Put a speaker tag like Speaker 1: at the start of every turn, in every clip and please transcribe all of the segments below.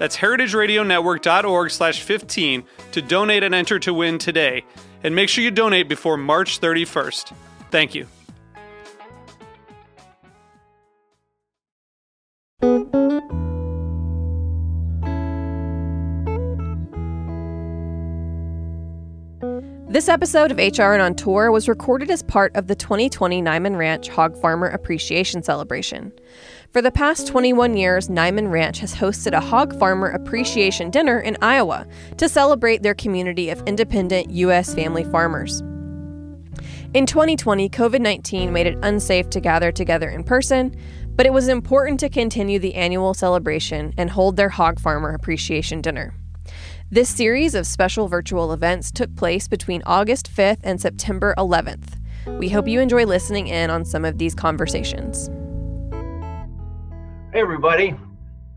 Speaker 1: That's heritageradionetwork.org slash 15 to donate and enter to win today. And make sure you donate before March 31st. Thank you.
Speaker 2: This episode of HRN on Tour was recorded as part of the 2020 Niman Ranch Hog Farmer Appreciation Celebration. For the past 21 years, Niman Ranch has hosted a hog farmer appreciation dinner in Iowa to celebrate their community of independent U.S. family farmers. In 2020, COVID 19 made it unsafe to gather together in person, but it was important to continue the annual celebration and hold their hog farmer appreciation dinner. This series of special virtual events took place between August 5th and September 11th. We hope you enjoy listening in on some of these conversations.
Speaker 3: Hey, everybody,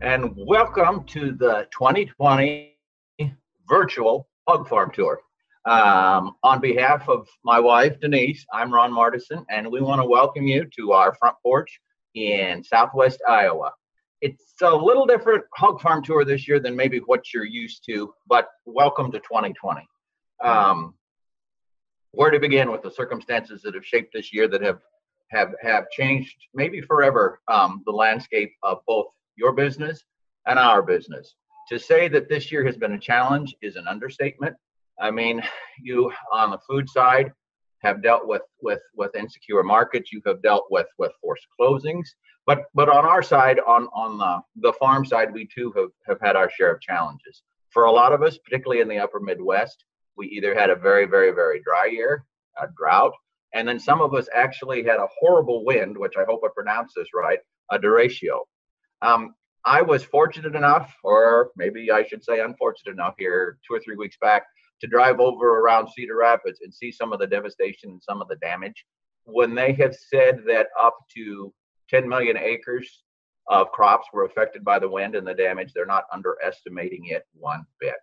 Speaker 3: and welcome to the 2020 virtual hog farm tour. Um, on behalf of my wife, Denise, I'm Ron Mardesen, and we want to welcome you to our front porch in southwest Iowa. It's a little different hog farm tour this year than maybe what you're used to, but welcome to 2020. Um, where to begin with the circumstances that have shaped this year that have have have changed maybe forever um, the landscape of both your business and our business. To say that this year has been a challenge is an understatement. I mean, you on the food side have dealt with with with insecure markets. You have dealt with with forced closings. But but on our side, on on the the farm side, we too have have had our share of challenges. For a lot of us, particularly in the upper Midwest, we either had a very very very dry year, a drought, and then some of us actually had a horrible wind, which I hope I pronounced this right, a derecho. Um, I was fortunate enough, or maybe I should say unfortunate enough, here two or three weeks back to drive over around Cedar Rapids and see some of the devastation and some of the damage. When they have said that up to 10 million acres of crops were affected by the wind and the damage, they're not underestimating it one bit.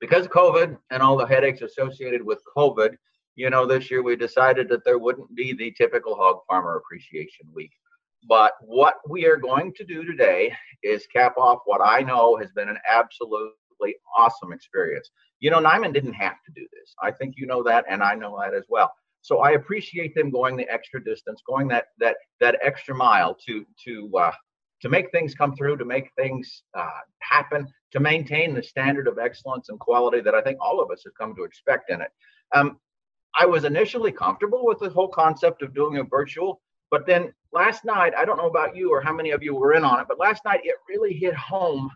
Speaker 3: Because COVID and all the headaches associated with COVID, you know, this year we decided that there wouldn't be the typical hog farmer appreciation week. But what we are going to do today is cap off what I know has been an absolutely awesome experience. You know, Niman didn't have to do this. I think you know that, and I know that as well. So I appreciate them going the extra distance, going that that that extra mile to to uh, to make things come through, to make things uh, happen, to maintain the standard of excellence and quality that I think all of us have come to expect in it. Um, I was initially comfortable with the whole concept of doing a virtual, but then last night, I don't know about you or how many of you were in on it, but last night it really hit home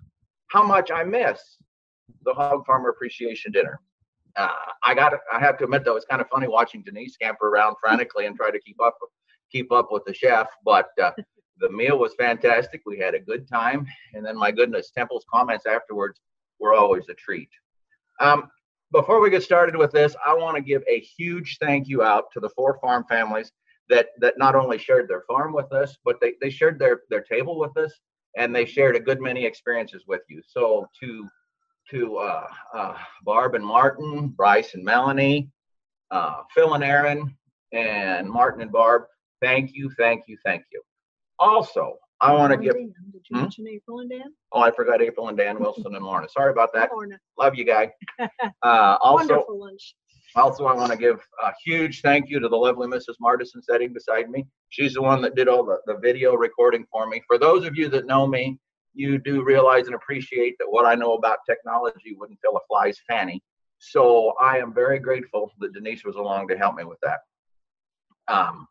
Speaker 3: how much I miss the Hog Farmer Appreciation Dinner. Uh, I got I have to admit though, it's kind of funny watching Denise scamper around frantically and try to keep up keep up with the chef, but uh, the meal was fantastic. We had a good time, and then my goodness, Temple's comments afterwards were always a treat. Um, before we get started with this, I want to give a huge thank you out to the four farm families that that not only shared their farm with us, but they, they shared their their table with us and they shared a good many experiences with you. So to to uh, uh, Barb and Martin, Bryce and Melanie, uh, Phil and Erin, and Martin and Barb, thank you, thank you, thank you. Also, I want to give.
Speaker 4: Did you
Speaker 3: Hmm?
Speaker 4: mention April and Dan?
Speaker 3: Oh, I forgot April and Dan Wilson and Lorna. Sorry about that.
Speaker 4: Lorna.
Speaker 3: Love you, guy. Uh, also,
Speaker 4: Wonderful lunch.
Speaker 3: Also, I want to give a huge thank you to the lovely Mrs. Mardesen sitting beside me. She's the one that did all the, the video recording for me. For those of you that know me, you do realize and appreciate that what I know about technology wouldn't fill a fly's fanny. So I am very grateful that Denise was along to help me with that. Um,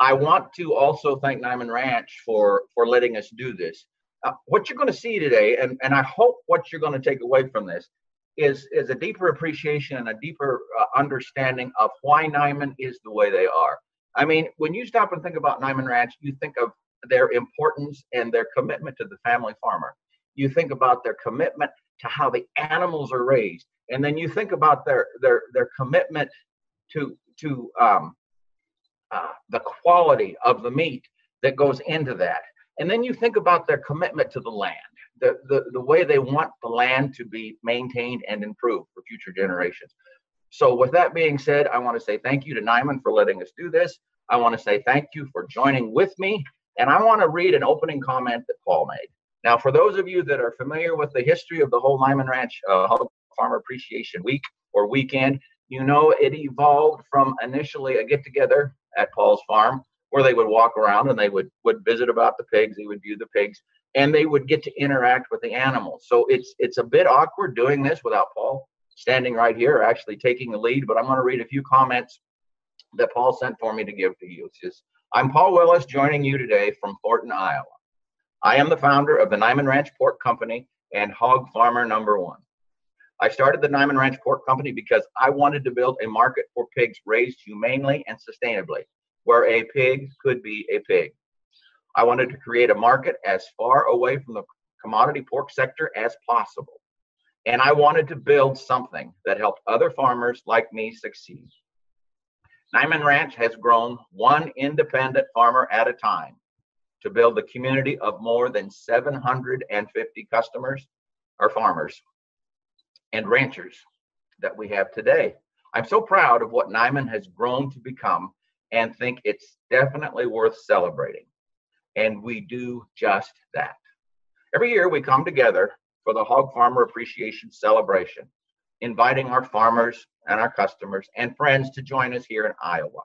Speaker 3: I want to also thank Niman Ranch for for letting us do this. Uh, what you're going to see today, and, and I hope what you're going to take away from this is is a deeper appreciation and a deeper uh, understanding of why Niman is the way they are. I mean, when you stop and think about Niman Ranch, you think of their importance and their commitment to the family farmer. You think about their commitment to how the animals are raised, and then you think about their their their commitment to to um, the quality of the meat that goes into that. And then you think about their commitment to the land, the, the, the way they want the land to be maintained and improved for future generations. So, with that being said, I want to say thank you to Niman for letting us do this. I want to say thank you for joining with me. And I want to read an opening comment that Paul made. Now, for those of you that are familiar with the history of the whole Niman Ranch uh, Farmer Appreciation Week or weekend, you know it evolved from initially a get together at Paul's farm where they would walk around and they would would visit about the pigs, they would view the pigs, and they would get to interact with the animals. So it's it's a bit awkward doing this without Paul standing right here, actually taking the lead. But I'm going to read a few comments that Paul sent for me to give to you. I'm Paul Willis, joining you today from Thornton, Iowa. I am the founder of the Niman Ranch Pork Company and Hog Farmer Number One. I started the Niman Ranch Pork Company because I wanted to build a market for pigs raised humanely and sustainably, where a pig could be a pig. I wanted to create a market as far away from the commodity pork sector as possible. And I wanted to build something that helped other farmers like me succeed. Niman Ranch has grown one independent farmer at a time to build a community of more than 750 customers or farmers and ranchers that we have today. I'm so proud of what Niman has grown to become and think it's definitely worth celebrating. And we do just that. Every year we come together for the Hog Farmer Appreciation Celebration, inviting our farmers and our customers and friends to join us here in Iowa.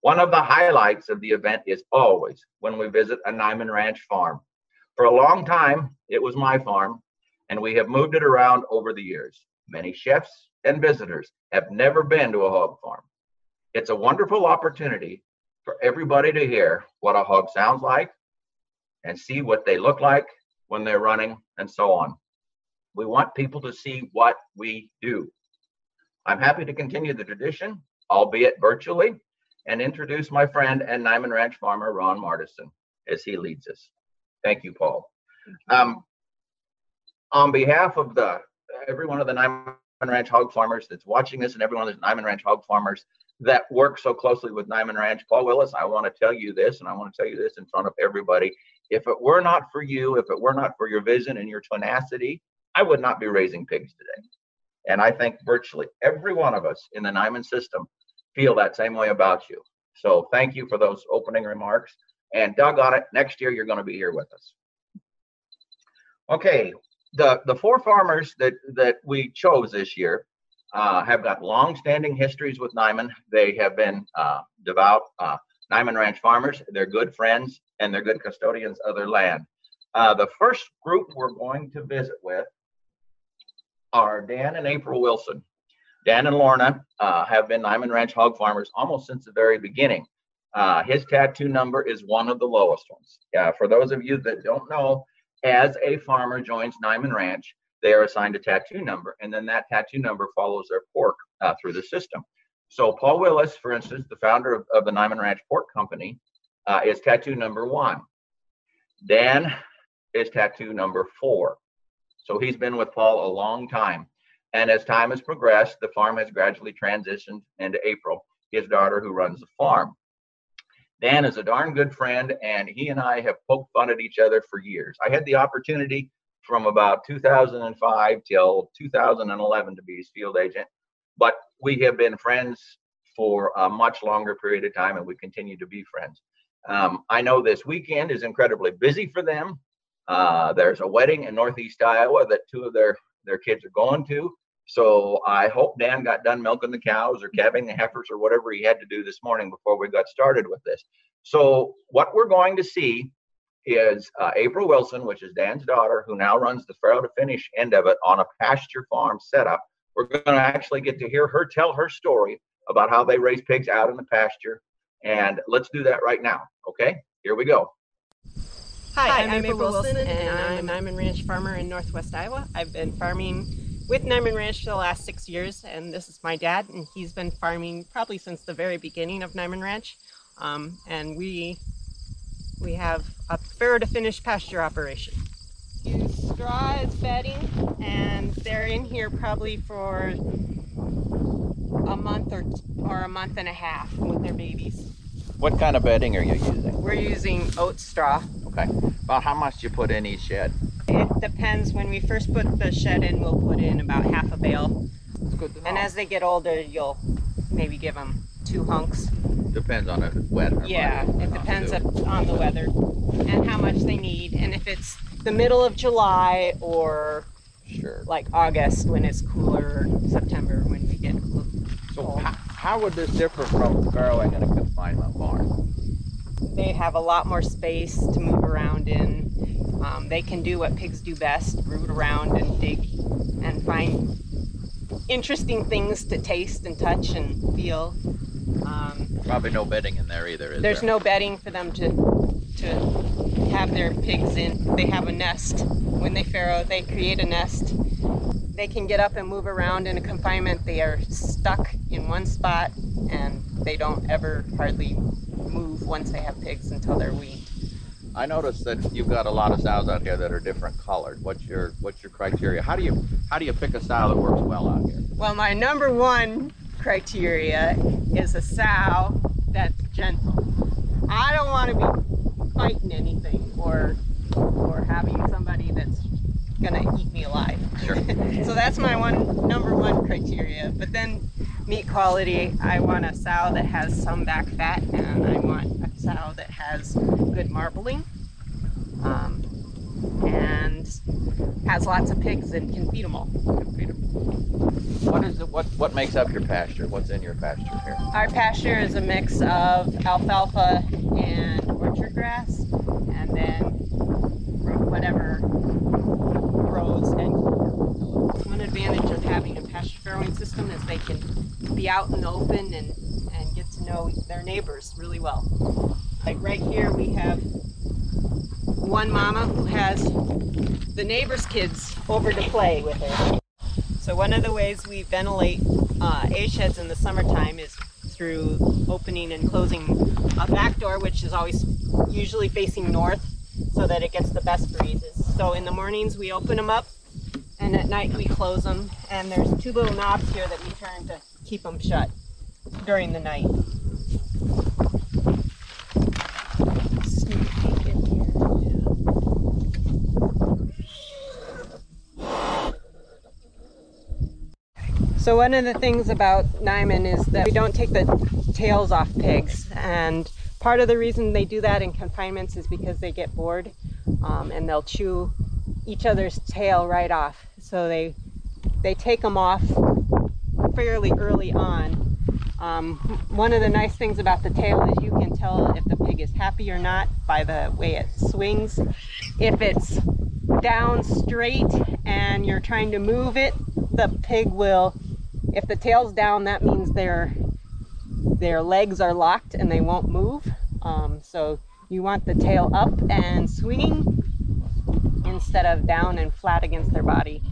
Speaker 3: One of the highlights of the event is always when we visit a Niman Ranch farm. For a long time, it was my farm, and we have moved it around over the years. Many chefs and visitors have never been to a hog farm. It's a wonderful opportunity for everybody to hear what a hog sounds like and see what they look like when they're running and so on. We want people to see what we do. I'm happy to continue the tradition, albeit virtually, and introduce my friend and Niman Ranch farmer, Ron Mardesen, as he leads us. Thank you, Paul. Um, on behalf of the every one of the Niman Ranch hog farmers that's watching this and every one of the Niman Ranch hog farmers that work so closely with Niman Ranch, Paul Willis, I want to tell you this, and I want to tell you this in front of everybody. If it were not for you, if it were not for your vision and your tenacity, I would not be raising pigs today. And I think virtually every one of us in the Niman system feel that same way about you. So thank you for those opening remarks. And Doug on it, next year you're going to be here with us. Okay, the the four farmers that that we chose this year uh, have got long-standing histories with Niman. They have been uh, devout uh, Niman Ranch farmers. They're good friends and they're good custodians of their land. Uh, the first group we're going to visit with are Dan and April Wilson. Dan and Lorna uh, have been Niman Ranch hog farmers almost since the very beginning. Uh, his tattoo number is one of the lowest ones. for those of you that don't know, as a farmer joins Niman Ranch, they are assigned a tattoo number, and then that tattoo number follows their pork uh, through the system. So Paul Willis, for instance, the founder of, of the Niman Ranch Pork Company, uh, is tattoo number one. Dan is tattoo number four. So he's been with Paul a long time. And as time has progressed, the farm has gradually transitioned into April, his daughter who runs the farm. Dan is a darn good friend, and he and I have poked fun at each other for years. I had the opportunity from about 2005 till 2011 to be his field agent, but we have been friends for a much longer period of time, and we continue to be friends. Um, I know this weekend is incredibly busy for them. Uh, there's a wedding in Northeast Iowa that two of their their kids are going to. So I hope Dan got done milking the cows or calving the heifers or whatever he had to do this morning before we got started with this. So what we're going to see is uh, April Wilson, which is Dan's daughter, who now runs the farrow to finish end of it on a pasture farm setup we're going to actually get to hear her tell her story about how they raise pigs out in the pasture. And let's do that right now. Okay, here we go.
Speaker 5: Hi, I'm, I'm April Wilson, and I'm a Niman Ranch farmer in northwest Iowa. I've been farming with Niman Ranch for the last six years, and this is my dad, and he's been farming probably since the very beginning of Niman Ranch. Um, and we we have a farrow to finish pasture operation. Use straw as bedding, and they're in here probably for a month or or a month and a half with their babies.
Speaker 3: What kind of bedding are you using?
Speaker 5: We're using oat straw.
Speaker 3: Okay. About how much do you put in each shed?
Speaker 5: It depends. When we first put the shed in, we'll put in about half a bale.
Speaker 3: That's good to know.
Speaker 5: And as they get older, you'll maybe give them two hunks.
Speaker 3: depends on if it's wet. Or
Speaker 5: Yeah,
Speaker 3: or
Speaker 5: it depends on the weather and how much they need. And if it's the middle of July or
Speaker 3: Sure.
Speaker 5: like August when it's cooler, or September when we get cool.
Speaker 3: So how, how would this differ from farrowing in a confinement barn?
Speaker 5: They have a lot more space to move around in. Um, they can do what pigs do best root around and dig and find interesting things to taste and touch and feel. Um,
Speaker 3: Probably no bedding in there either, is
Speaker 5: there's
Speaker 3: there?
Speaker 5: no bedding for them to to have their pigs in. They have a nest. When they farrow, they create a nest. They can get up and move around in a confinement. They are stuck in one spot and they don't ever hardly move once they have pigs until they're weaned.
Speaker 3: I noticed that you've got a lot of sows out here that are different colored. What's your what's your criteria? How do you how do you pick a sow that works well out here?
Speaker 5: Well, my number one criteria is a sow that's gentle. I don't want to be fighting anything or or having somebody that's gonna eat me alive.
Speaker 3: Sure.
Speaker 5: so that's my one number one criteria. But then meat quality, I want a sow that has some back fat, and I want a sow that has good marbling, um, and has lots of pigs and can feed them all.
Speaker 3: What is it? What what makes up your pasture? What's in your pasture here?
Speaker 5: Our pasture is a mix of alfalfa and orchard grass, and then whatever grows and one advantage of having a pasture farrowing system is they can be out in the open and, and get to know their neighbors really well. Like right here we have one mama who has the neighbor's kids over to play with her. So one of the ways we ventilate uh, A sheds in the summertime is through opening and closing a back door, which is always usually facing north, so that it gets the best breezes. So in the mornings we open them up, and at night we close them. And there's two little knobs here that we turn to keep them shut during the night. So one of the things about Niman is that we don't take the tails off pigs, and part of the reason they do that in confinements is because they get bored, um, and they'll chew each other's tail right off. So they they take them off fairly early on. Um, one of the nice things about the tail is you can tell if the pig is happy or not by the way it swings. If it's down straight and you're trying to move it, the pig will if the tail's down that means their their legs are locked and they won't move um, so you want the tail up and swinging instead of down and flat against their body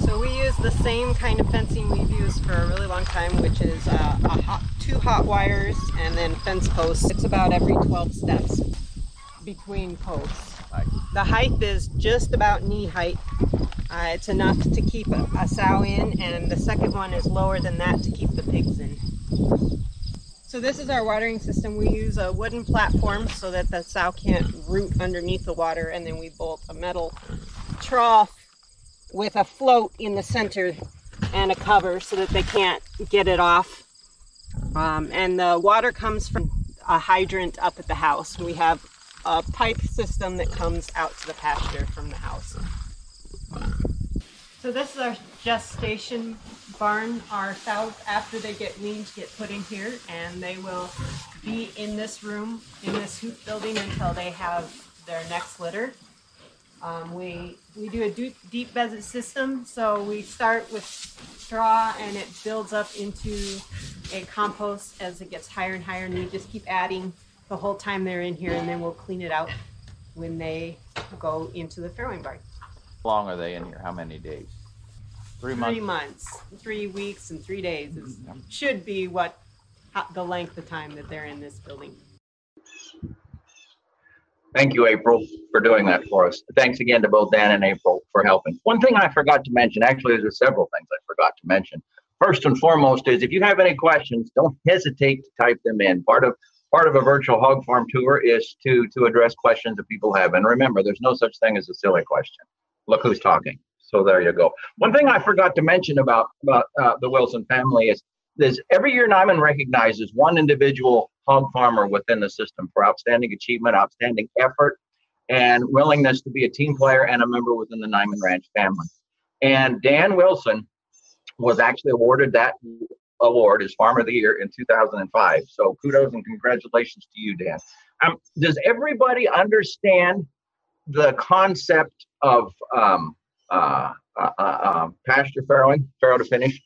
Speaker 5: so we use the same kind of fencing we've used for a really long time which is uh, hot, two hot wires and then fence posts it's about every 12 steps between posts the height is just about knee height. Uh, it's enough to keep a, a sow in, and the second one is lower than that to keep the pigs in. So this is our watering system. We use a wooden platform so that the sow can't root underneath the water, and then we bolt a metal trough with a float in the center and a cover so that they can't get it off. Um, and the water comes from a hydrant up at the house. We have a pipe system that comes out to the pasture from the house. So this is our gestation barn. Our sows, after they get weaned, get put in here, and they will be in this room, in this hoop building, until they have their next litter. Um, we we do a deep, deep bedded system, so we start with straw and it builds up into a compost as it gets higher and higher, and you just keep adding the whole time they're in here, and then we'll clean it out when they go into the farrowing barn.
Speaker 6: How long are they in here? How many days?
Speaker 5: Three months. Three months, three weeks, and three days is, mm-hmm, should be what the length of time that they're in this building.
Speaker 3: Thank you, April, for doing that for us. Thanks again to both Dan and April for helping. One thing I forgot to mention, actually, there's several things I forgot to mention. First and foremost is if you have any questions, don't hesitate to type them in. Part of part of a virtual hog farm tour is to to address questions that people have. And remember, there's no such thing as a silly question. Look who's talking. So there you go. One thing I forgot to mention about about uh, the Wilson family is there's every year Niman recognizes one individual hog farmer within the system for outstanding achievement, outstanding effort, and willingness to be a team player and a member within the Niman Ranch family. And Dan Wilson was actually awarded that award as Farmer of the Year in 2005. So kudos and congratulations to you, Dan. Um, does everybody understand the concept of um, uh, uh, uh, um, pasture farrowing, farrow to finish?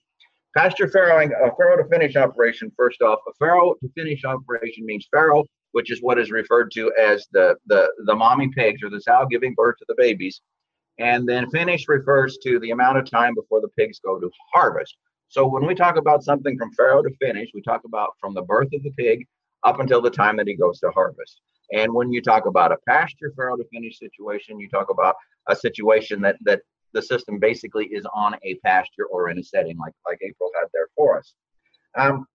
Speaker 3: Pasture farrowing, a farrow to finish operation, first off, a farrow to finish operation means farrow, which is what is referred to as the, the, the mommy pigs or the sow giving birth to the babies. And then finish refers to the amount of time before the pigs go to harvest. So when we talk about something from farrow to finish, we talk about from the birth of the pig up until the time that he goes to harvest. And when you talk about a pasture farrow to finish situation, you talk about a situation that that the system basically is on a pasture or in a setting like like April had there for us. Um,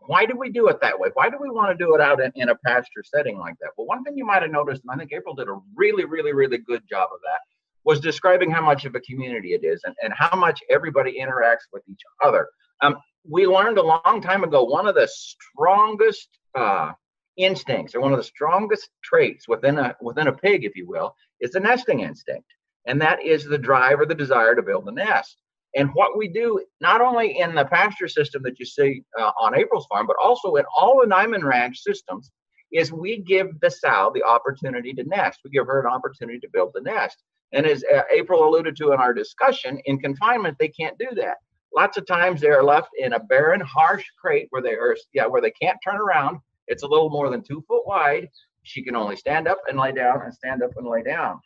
Speaker 3: why do we do it that way? Why do we want to do it out in, in a pasture setting like that? Well, one thing you might have noticed, and I think April did a really, really, really good job of that, was describing how much of a community it is and, and how much everybody interacts with each other. Um, we learned a long time ago one of the strongest uh, instincts or one of the strongest traits within a within a pig, if you will, is the nesting instinct and that is the drive or the desire to build a nest. And what we do, not only in the pasture system that you see uh, on April's farm, but also in all the Niman Ranch systems, is we give the sow the opportunity to nest. We give her an opportunity to build the nest. And as uh, April alluded to in our discussion, in confinement, they can't do that. Lots of times they are left in a barren, harsh crate where they are, yeah, where they can't turn around. It's a little more than two foot wide. She can only stand up and lay down and stand up and lay down.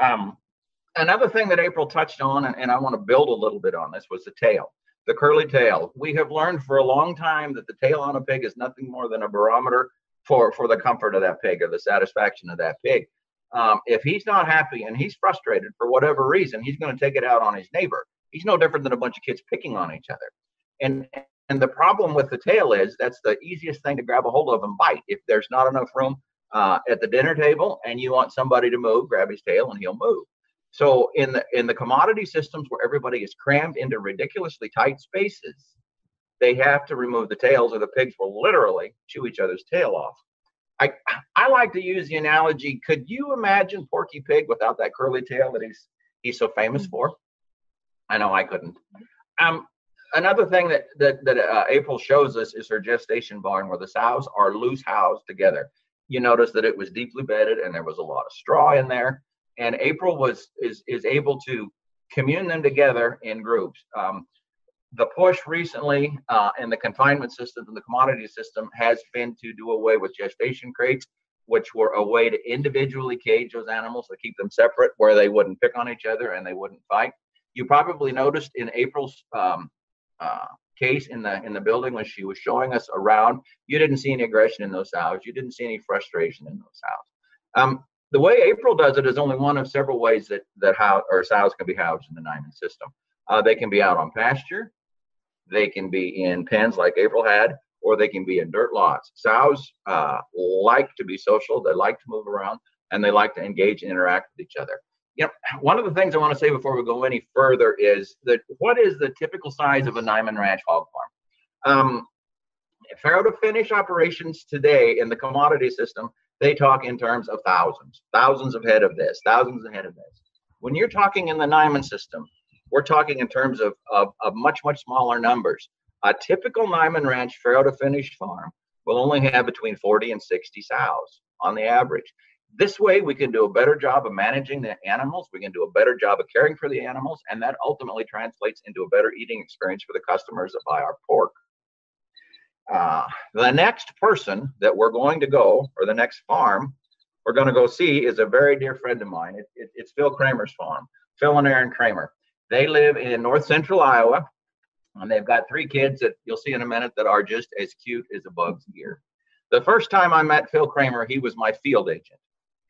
Speaker 3: Um, another thing that April touched on, and, and I want to build a little bit on this, was the tail, the curly tail. We have learned for a long time that the tail on a pig is nothing more than a barometer for, for the comfort of that pig or the satisfaction of that pig. Um, if he's not happy and he's frustrated for whatever reason, he's going to take it out on his neighbor. He's no different than a bunch of kids picking on each other. And and the problem with the tail is that's the easiest thing to grab a hold of and bite. If there's not enough room uh, at the dinner table and you want somebody to move, grab his tail and he'll move. So in the in the commodity systems where everybody is crammed into ridiculously tight spaces, they have to remove the tails or the pigs will literally chew each other's tail off. I I like to use the analogy, could you imagine Porky Pig without that curly tail that he's he's so famous mm-hmm. for? I know I couldn't. Um, another thing that that, that uh, April shows us is her gestation barn where the sows are loose housed together you notice that it was deeply bedded and there was a lot of straw in there. And April was is is able to commune them together in groups. Um, the push recently uh, in the confinement system and the commodity system has been to do away with gestation crates, which were a way to individually cage those animals to keep them separate, where they wouldn't pick on each other and they wouldn't fight. You probably noticed in April's um, uh, case in the in the building when she was showing us around, you didn't see any aggression in those sows. You didn't see any frustration in those sows. Um, the way April does it is only one of several ways that that how or sows can be housed in the Niman system. Uh, they can be out on pasture, they can be in pens like April had, or they can be in dirt lots. Sows uh, like to be social. They like to move around, and they like to engage and interact with each other you know, one of the things I want to say before we go any further is that what is the typical size of a Niman Ranch hog farm? Um, to finish operations today in the commodity system, they talk in terms of thousands, thousands of head of this, thousands of head of this. When you're talking in the Niman system, we're talking in terms of, of, of much, much smaller numbers. A typical Niman Ranch farrow to finish farm will only have between 40 and 60 sows on the average. This way, we can do a better job of managing the animals. We can do a better job of caring for the animals, and that ultimately translates into a better eating experience for the customers that buy our pork. Uh, the next person that we're going to go, or the next farm we're going to go see, is a very dear friend of mine. It, it, it's Phil Kramer's farm, Phil and Erin Kramer. They live in north central Iowa, and they've got three kids that you'll see in a minute that are just as cute as a bug's ear. The first time I met Phil Kramer, he was my field agent.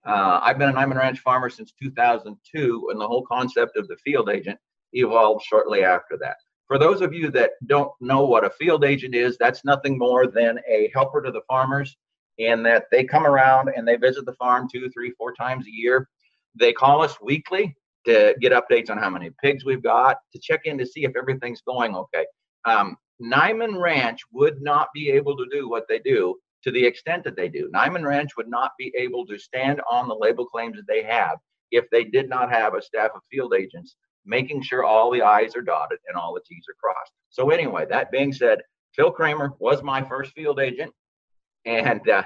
Speaker 3: Uh, I've been a Niman Ranch farmer since 2002, and the whole concept of the field agent evolved shortly after that. For those of you that don't know what a field agent is, that's nothing more than a helper to the farmers in that they come around and they visit the farm two, three, four times a year. They call us weekly to get updates on how many pigs we've got, to check in to see if everything's going okay. Um, Niman Ranch would not be able to do what they do to the extent that they do. Niman Ranch would not be able to stand on the label claims that they have if they did not have a staff of field agents making sure all the I's are dotted and all the T's are crossed. So, anyway, that being said, Phil Kramer was my first field agent. And uh,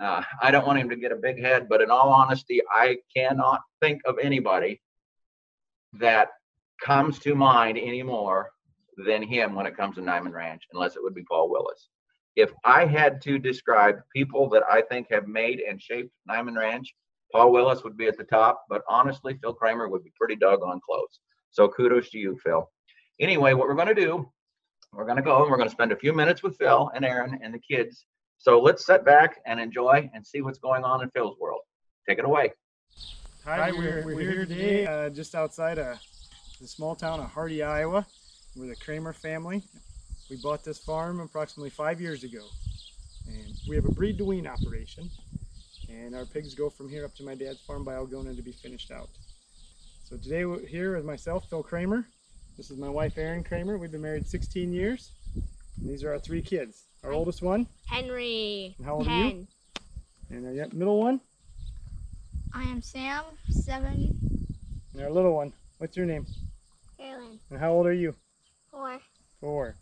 Speaker 3: uh, I don't want him to get a big head, but in all honesty, I cannot think of anybody that comes to mind anymore than him when it comes to Niman Ranch, unless it would be Paul Willis if I had to describe people that I think have made and shaped Niman Ranch, Paul Willis would be at the top, but honestly, Phil Kramer would be pretty doggone close. So kudos to you, Phil. Anyway, what we're going to do, we're going to go and we're going to spend a few minutes with Phil and Erin and the kids. So let's sit back and enjoy and see what's going on in Phil's world. Take it away.
Speaker 7: Hi, we're, we're here today uh, just outside of the small town of Hardy, Iowa. We're the Kramer family. We bought this farm approximately five years ago. And we have a breed to wean operation. And our pigs go from here up to my dad's farm by Algona to be finished out. So today we're here with myself, Phil Kramer. This is my wife, Erin Kramer. We've been married 16 years. And these are our three kids. Our oldest one?
Speaker 8: Henry.
Speaker 7: And how old 10. are you? And our middle one?
Speaker 8: I am Sam, seven.
Speaker 7: And our little one, what's your name?
Speaker 8: Carolyn.
Speaker 7: And how old are you?
Speaker 8: Four.
Speaker 7: Four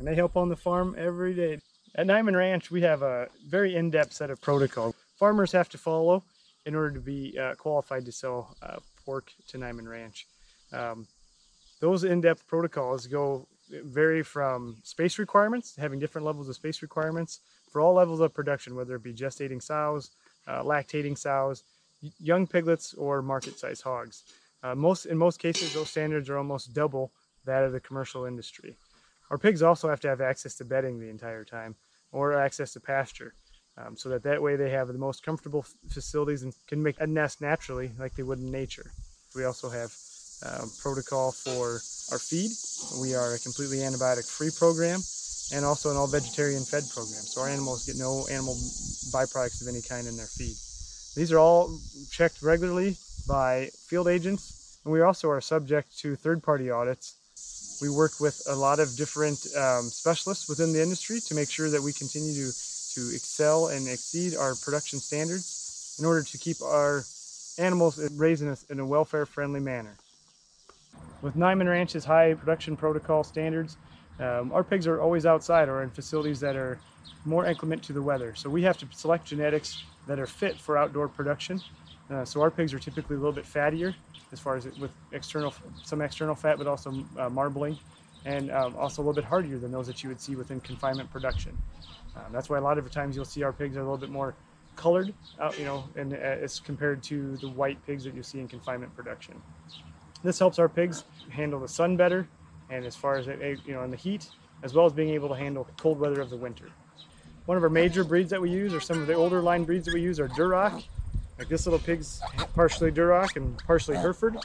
Speaker 7: and they help on the farm every day. At Niman Ranch, we have a very in-depth set of protocols farmers have to follow in order to be uh, qualified to sell uh, pork to Niman Ranch. Um, those in-depth protocols go vary from space requirements, having different levels of space requirements for all levels of production, whether it be gestating sows, uh, lactating sows, young piglets, or market-sized hogs. Uh, most in most cases, those standards are almost double that of the commercial industry. Our pigs also have to have access to bedding the entire time or access to pasture. Um, so that that way they have the most comfortable facilities and can make a nest naturally like they would in nature. We also have um, protocol for our feed. We are a completely antibiotic free program and also an all vegetarian fed program. So our animals get no animal byproducts of any kind in their feed. These are all checked regularly by field agents and we also are subject to third party audits we work with a lot of different um, specialists within the industry to make sure that we continue to, to excel and exceed our production standards in order to keep our animals raised in a, in a welfare friendly manner. With Niman Ranch's high production protocol standards, um, our pigs are always outside or in facilities that are more inclement to the weather. So we have to select genetics that are fit for outdoor production. Uh, so our pigs are typically a little bit fattier as far as with external, some external fat, but also uh, marbling, and um, also a little bit hardier than those that you would see within confinement production. Um, that's why a lot of times you'll see our pigs are a little bit more colored, uh, you know, and uh, as compared to the white pigs that you see in confinement production. This helps our pigs handle the sun better, and as far as you know, in the heat, as well as being able to handle cold weather of the winter. One of our major breeds that we use, or some of the older line breeds that we use, are Duroc like this little pig's partially Duroc and partially Hereford.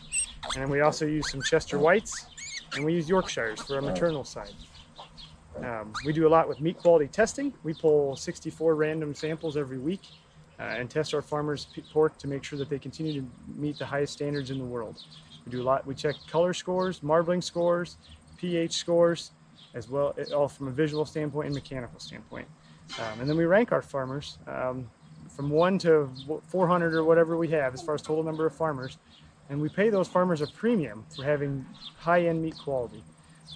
Speaker 7: And we also use some Chester Whites and we use Yorkshires for our maternal side. Um, we do a lot with meat quality testing. We pull 64 random samples every week uh, and test our farmers' pork to make sure that they continue to meet the highest standards in the world. We do a lot. We check color scores, marbling scores, pH scores, as well, all from a visual standpoint and mechanical standpoint. Um, and then we rank our farmers um, from one to 400 or whatever we have as far as total number of farmers. And we pay those farmers a premium for having high end meat quality.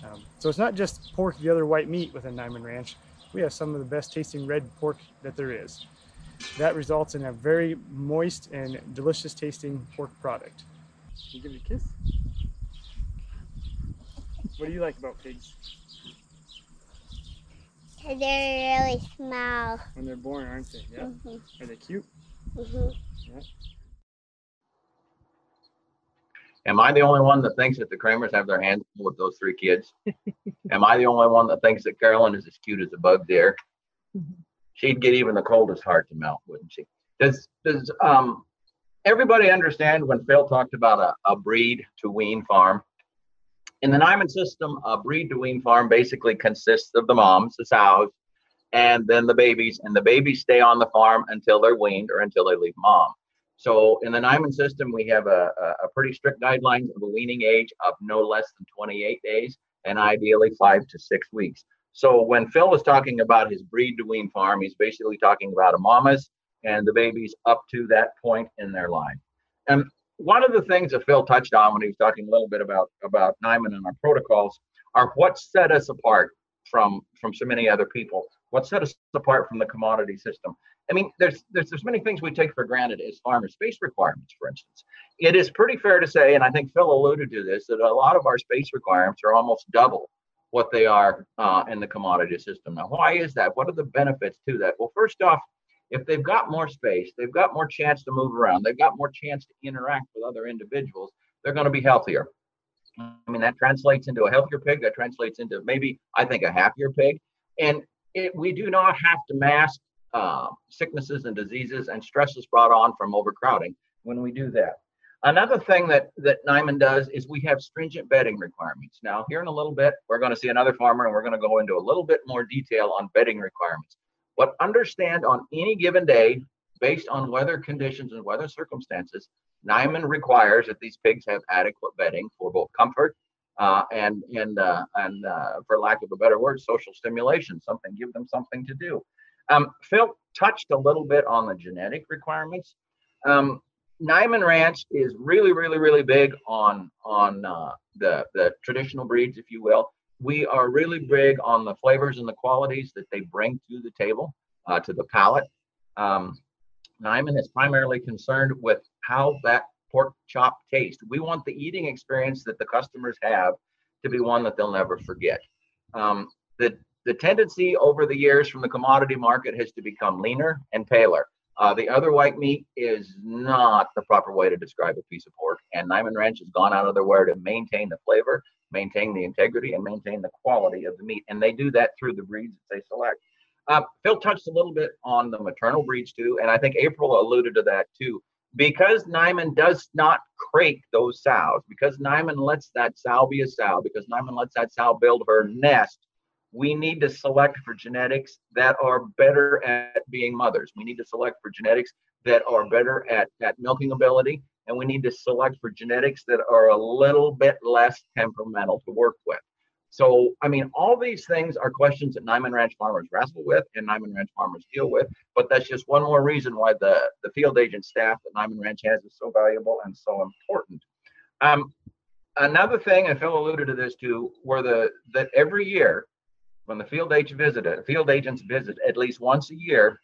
Speaker 7: Um, so it's not just pork, the other white meat within Niman Ranch. We have some of the best tasting red pork that there is. That results in a very moist and delicious tasting pork product. Can you give it a kiss? What do you like about pigs?
Speaker 8: They're really small.
Speaker 7: When they're born, aren't they? Yeah.
Speaker 8: Mhm,
Speaker 7: Are they cute?
Speaker 8: mhm. yeah.
Speaker 3: Am I the only one that thinks that the Kramers have their hands full with those three kids? Am I the only one that thinks that Carolyn is as cute as a bug deer? She'd get even the coldest heart to melt, wouldn't she? Does does um everybody understand when Phil talked about a, a breed to wean farm? In the Niman system, a breed to wean farm basically consists of the moms, the sows, and then the babies, and the babies stay on the farm until they're weaned or until they leave mom. So in the Niman system, we have a, a, pretty strict guidelines of a weaning age of no less than 28 days and ideally five to six weeks. So when Phil was talking about his breed to wean farm, he's basically talking about a mamas and the babies up to that point in their life. And one of the things that Phil touched on when he was talking a little bit about about Niman and our protocols are what set us apart from from so many other people. What set us apart from the commodity system? I mean, there's there's there's many things we take for granted as farmers. Space requirements, for instance. It is pretty fair to say, and I think Phil alluded to this, that a lot of our space requirements are almost double what they are uh, in the commodity system. Now, why is that? What are the benefits to that? Well, first off, if they've got more space, they've got more chance to move around, they've got more chance to interact with other individuals, they're going to be healthier. I mean, that translates into a healthier pig. That translates into maybe, I think, a happier pig. And it, we do not have to mask uh, sicknesses and diseases and stresses brought on from overcrowding when we do that. Another thing that that Niman does is we have stringent bedding requirements. Now, here in a little bit, we're going to see another farmer, and we're going to go into a little bit more detail on bedding requirements. But understand on any given day, based on weather conditions and weather circumstances, Niman requires that these pigs have adequate bedding for both comfort uh, and and uh, and uh, for lack of a better word, social stimulation. Something give them something to do. Um, Phil touched a little bit on the genetic requirements. Um, Niman Ranch is really, really, really big on on uh, the the traditional breeds, if you will. We are really big on the flavors and the qualities that they bring to the table, uh, to the palate. Um, Niman is primarily concerned with how that pork chop tastes. We want the eating experience that the customers have to be one that they'll never forget. Um, the the tendency over the years from the commodity market has to become leaner and paler. Uh, the other white meat is not the proper way to describe a piece of pork, and Niman Ranch has gone out of their way to maintain the flavor, maintain the integrity, and maintain the quality of the meat. And they do that through the breeds that they select. Uh, Phil touched a little bit on the maternal breeds too, and I think April alluded to that too. Because Niman does not crate those sows, because Niman lets that sow be a sow, because Niman lets that sow build her nest, we need to select for genetics that are better at being mothers. We need to select for genetics that are better at, at milking ability, and we need to select for genetics that are a little bit less temperamental to work with. So, I mean, all these things are questions that Niman Ranch farmers wrestle with and Niman Ranch farmers deal with. But that's just one more reason why the, the field agent staff that Niman Ranch has is so valuable and so important. Um, another thing, and Phil alluded to this too, were the that every year when the field agent visited, field agents visit at least once a year,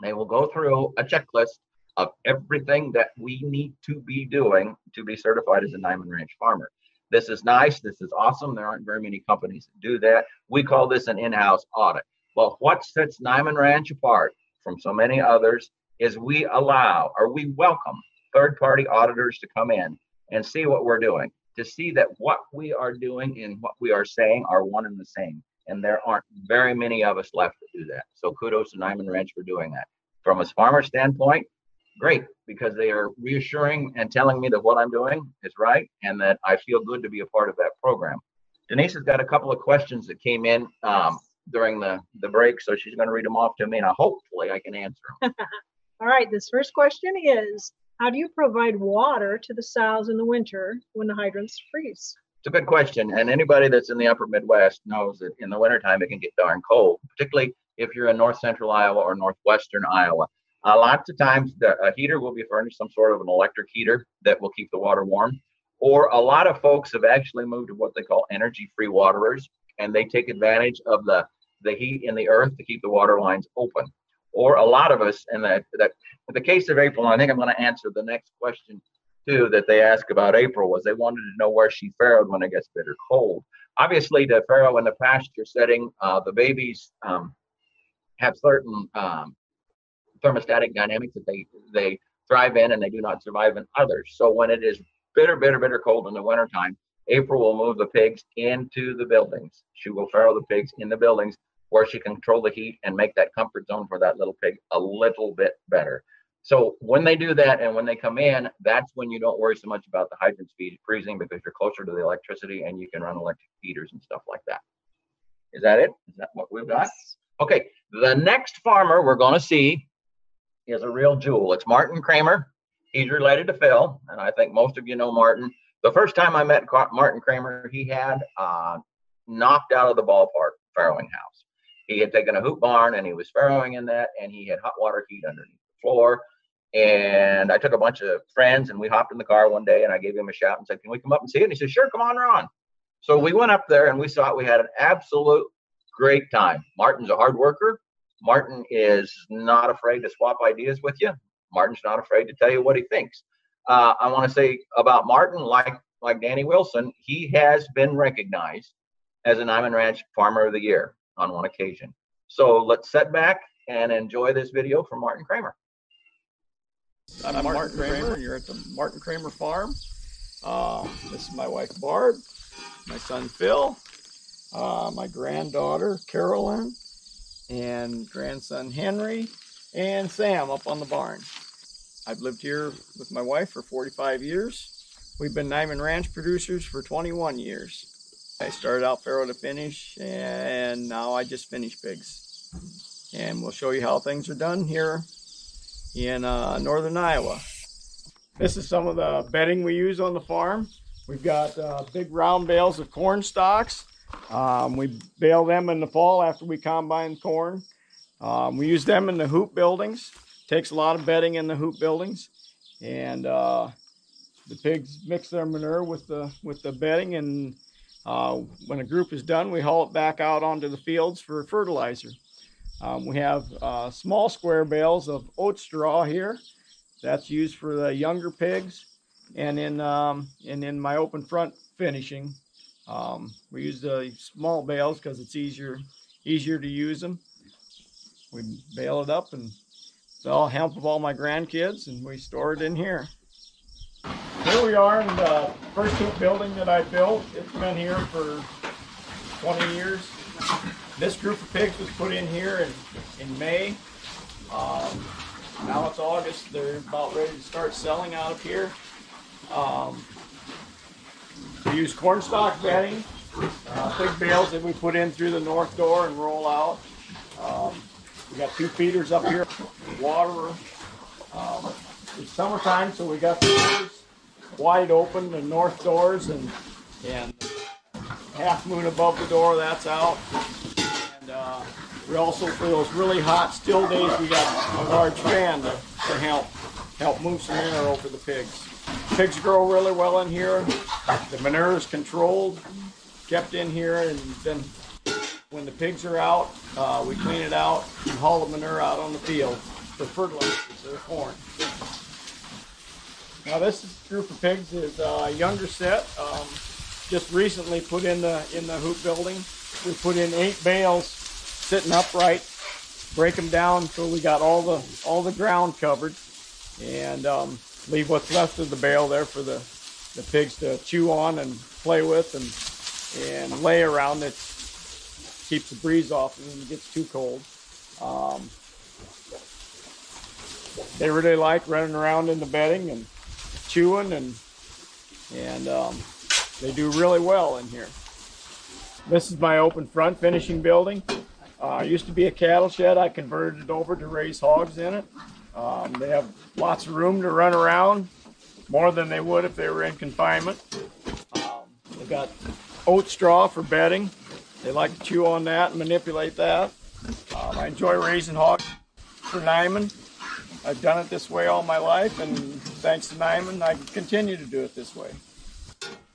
Speaker 3: they will go through a checklist of everything that we need to be doing to be certified as a Niman Ranch farmer. This is nice. This is awesome. There aren't very many companies that do that. We call this an in-house audit. Well, what sets Niman Ranch apart from so many others is we allow or we welcome third-party auditors to come in and see what we're doing, to see that what we are doing and what we are saying are one and the same. And there aren't very many of us left to do that. So kudos to Niman Ranch for doing that. From a farmer standpoint, great because they are reassuring and telling me that what I'm doing is right and that I feel good to be a part of that program. Denise has got a couple of questions that came in um, during the, the break, so she's going to read them off to me and I, hopefully I can answer them.
Speaker 4: All right, this first question is How do you provide water to the sows in the winter when the hydrants freeze?
Speaker 3: It's a good question. And anybody that's in the upper Midwest knows that in the wintertime it can get darn cold, particularly if you're in north central Iowa or northwestern Iowa. Uh, lots of times the a heater will be furnished some sort of an electric heater that will keep the water warm. Or a lot of folks have actually moved to what they call energy free waterers, and they take advantage of the, the heat in the earth to keep the water lines open. or a lot of us, and that that in the case of April, I think I'm going to answer the next question too that they asked about April was they wanted to know where she farrowed when it gets bitter cold. Obviously, to farrow in the pasture setting, uh, the babies um, have certain um, thermostatic dynamics that they they thrive in and they do not survive in others. So when it is bitter, bitter, bitter cold in the wintertime, April will move the pigs into the buildings. She will farrow the pigs in the buildings where she can control the heat and make that comfort zone for that little pig a little bit better. So when they do that and when they come in, that's when you don't worry so much about the hydrant speed freezing because you're closer to the electricity and you can run electric heaters and stuff like that. Is that it? Is that what we've got? Okay. The next farmer we're going to see is a real jewel. It's Martin Kramer. He's related to Phil, and I think most of you know Martin. The first time I met Martin Kramer, he had uh, knocked out of the ballpark farrowing house. He had taken a hoop barn and he was farrowing in that, and he had hot water heat underneath the floor. And I took a bunch of friends and we hopped in the car one day and I gave him a shout and said, Can we come up and see it? And he said, Sure, come on, Ron. So we went up there and we saw it. We had an absolute great time. Martin's a hard worker. Martin is not afraid to swap ideas with you. Martin's not afraid to tell you what he thinks. Uh, I want to say about Martin, like like Danny Wilson, he has been recognized as an Niman Ranch Farmer of the Year on one occasion. So let's set back and enjoy this video from Martin Kramer.
Speaker 9: I'm Martin Kramer, and you're at the Martin Kramer Farm. Uh, this is my wife Barb, my son Phil, uh, my granddaughter Carolyn, and grandson Henry, and Sam up on the barn. I've lived here with my wife for 45 years. We've been Niman Ranch producers for 21 years. I started out farrow to finish, and now I just finish pigs. And we'll show you how things are done here in uh, northern Iowa. This is some of the bedding we use on the farm. We've got uh, big round bales of corn stalks. Um, we bale them in the fall after we combine corn. Um, we use them in the hoop buildings. Takes a lot of bedding in the hoop buildings, and uh, the pigs mix their manure with the with the bedding and uh, when a group is done, we haul it back out onto the fields for fertilizer. Um, we have uh, small square bales of oat straw here. That's used for the younger pigs. And in, um, and in my open front finishing, um, we use the small bales because it's easier, easier to use them. We bale it up and it's all help of all my grandkids and we store it in here. Here we are in the first hoop building that I built. It's been here for 20 years. This group of pigs was put in here in, in May. Um, now it's August. They're about ready to start selling out of here. Um, use cornstalk bedding, uh, big bales that we put in through the north door and roll out. Um, we got two feeders up here, water. Um, it's summertime, so we got the doors wide open, the north doors, and and half moon above the door, that's out. And uh, we also, for those really hot still days, we got a large fan to, to help help move some air over the pigs. Pigs grow really well in here. The manure is controlled, kept in here, and then when the pigs are out, uh, we clean it out and haul the manure out on the field for fertilizer for the corn. Now this group of pigs is a younger set, um, just recently put in the in the hoop building. We put in eight bales sitting upright, break them down so we got all the all the ground covered, and um, leave what's left of the bale there for the the pigs to chew on and play with and and lay around. It keeps the breeze off when it gets too cold. Um, they really like running around in the bedding and chewing and and um, they do really well in here. This is my open front finishing building. Uh, used to be a cattle shed. I converted it over to raise hogs in it. Um, they have lots of room to run around, more than they would if they were in confinement. Um, they've got oat straw for bedding. They like to chew on that and manipulate that. Um, I enjoy raising hogs for Niman. I've done it this way all my life, and thanks to Niman, I continue to do it this way.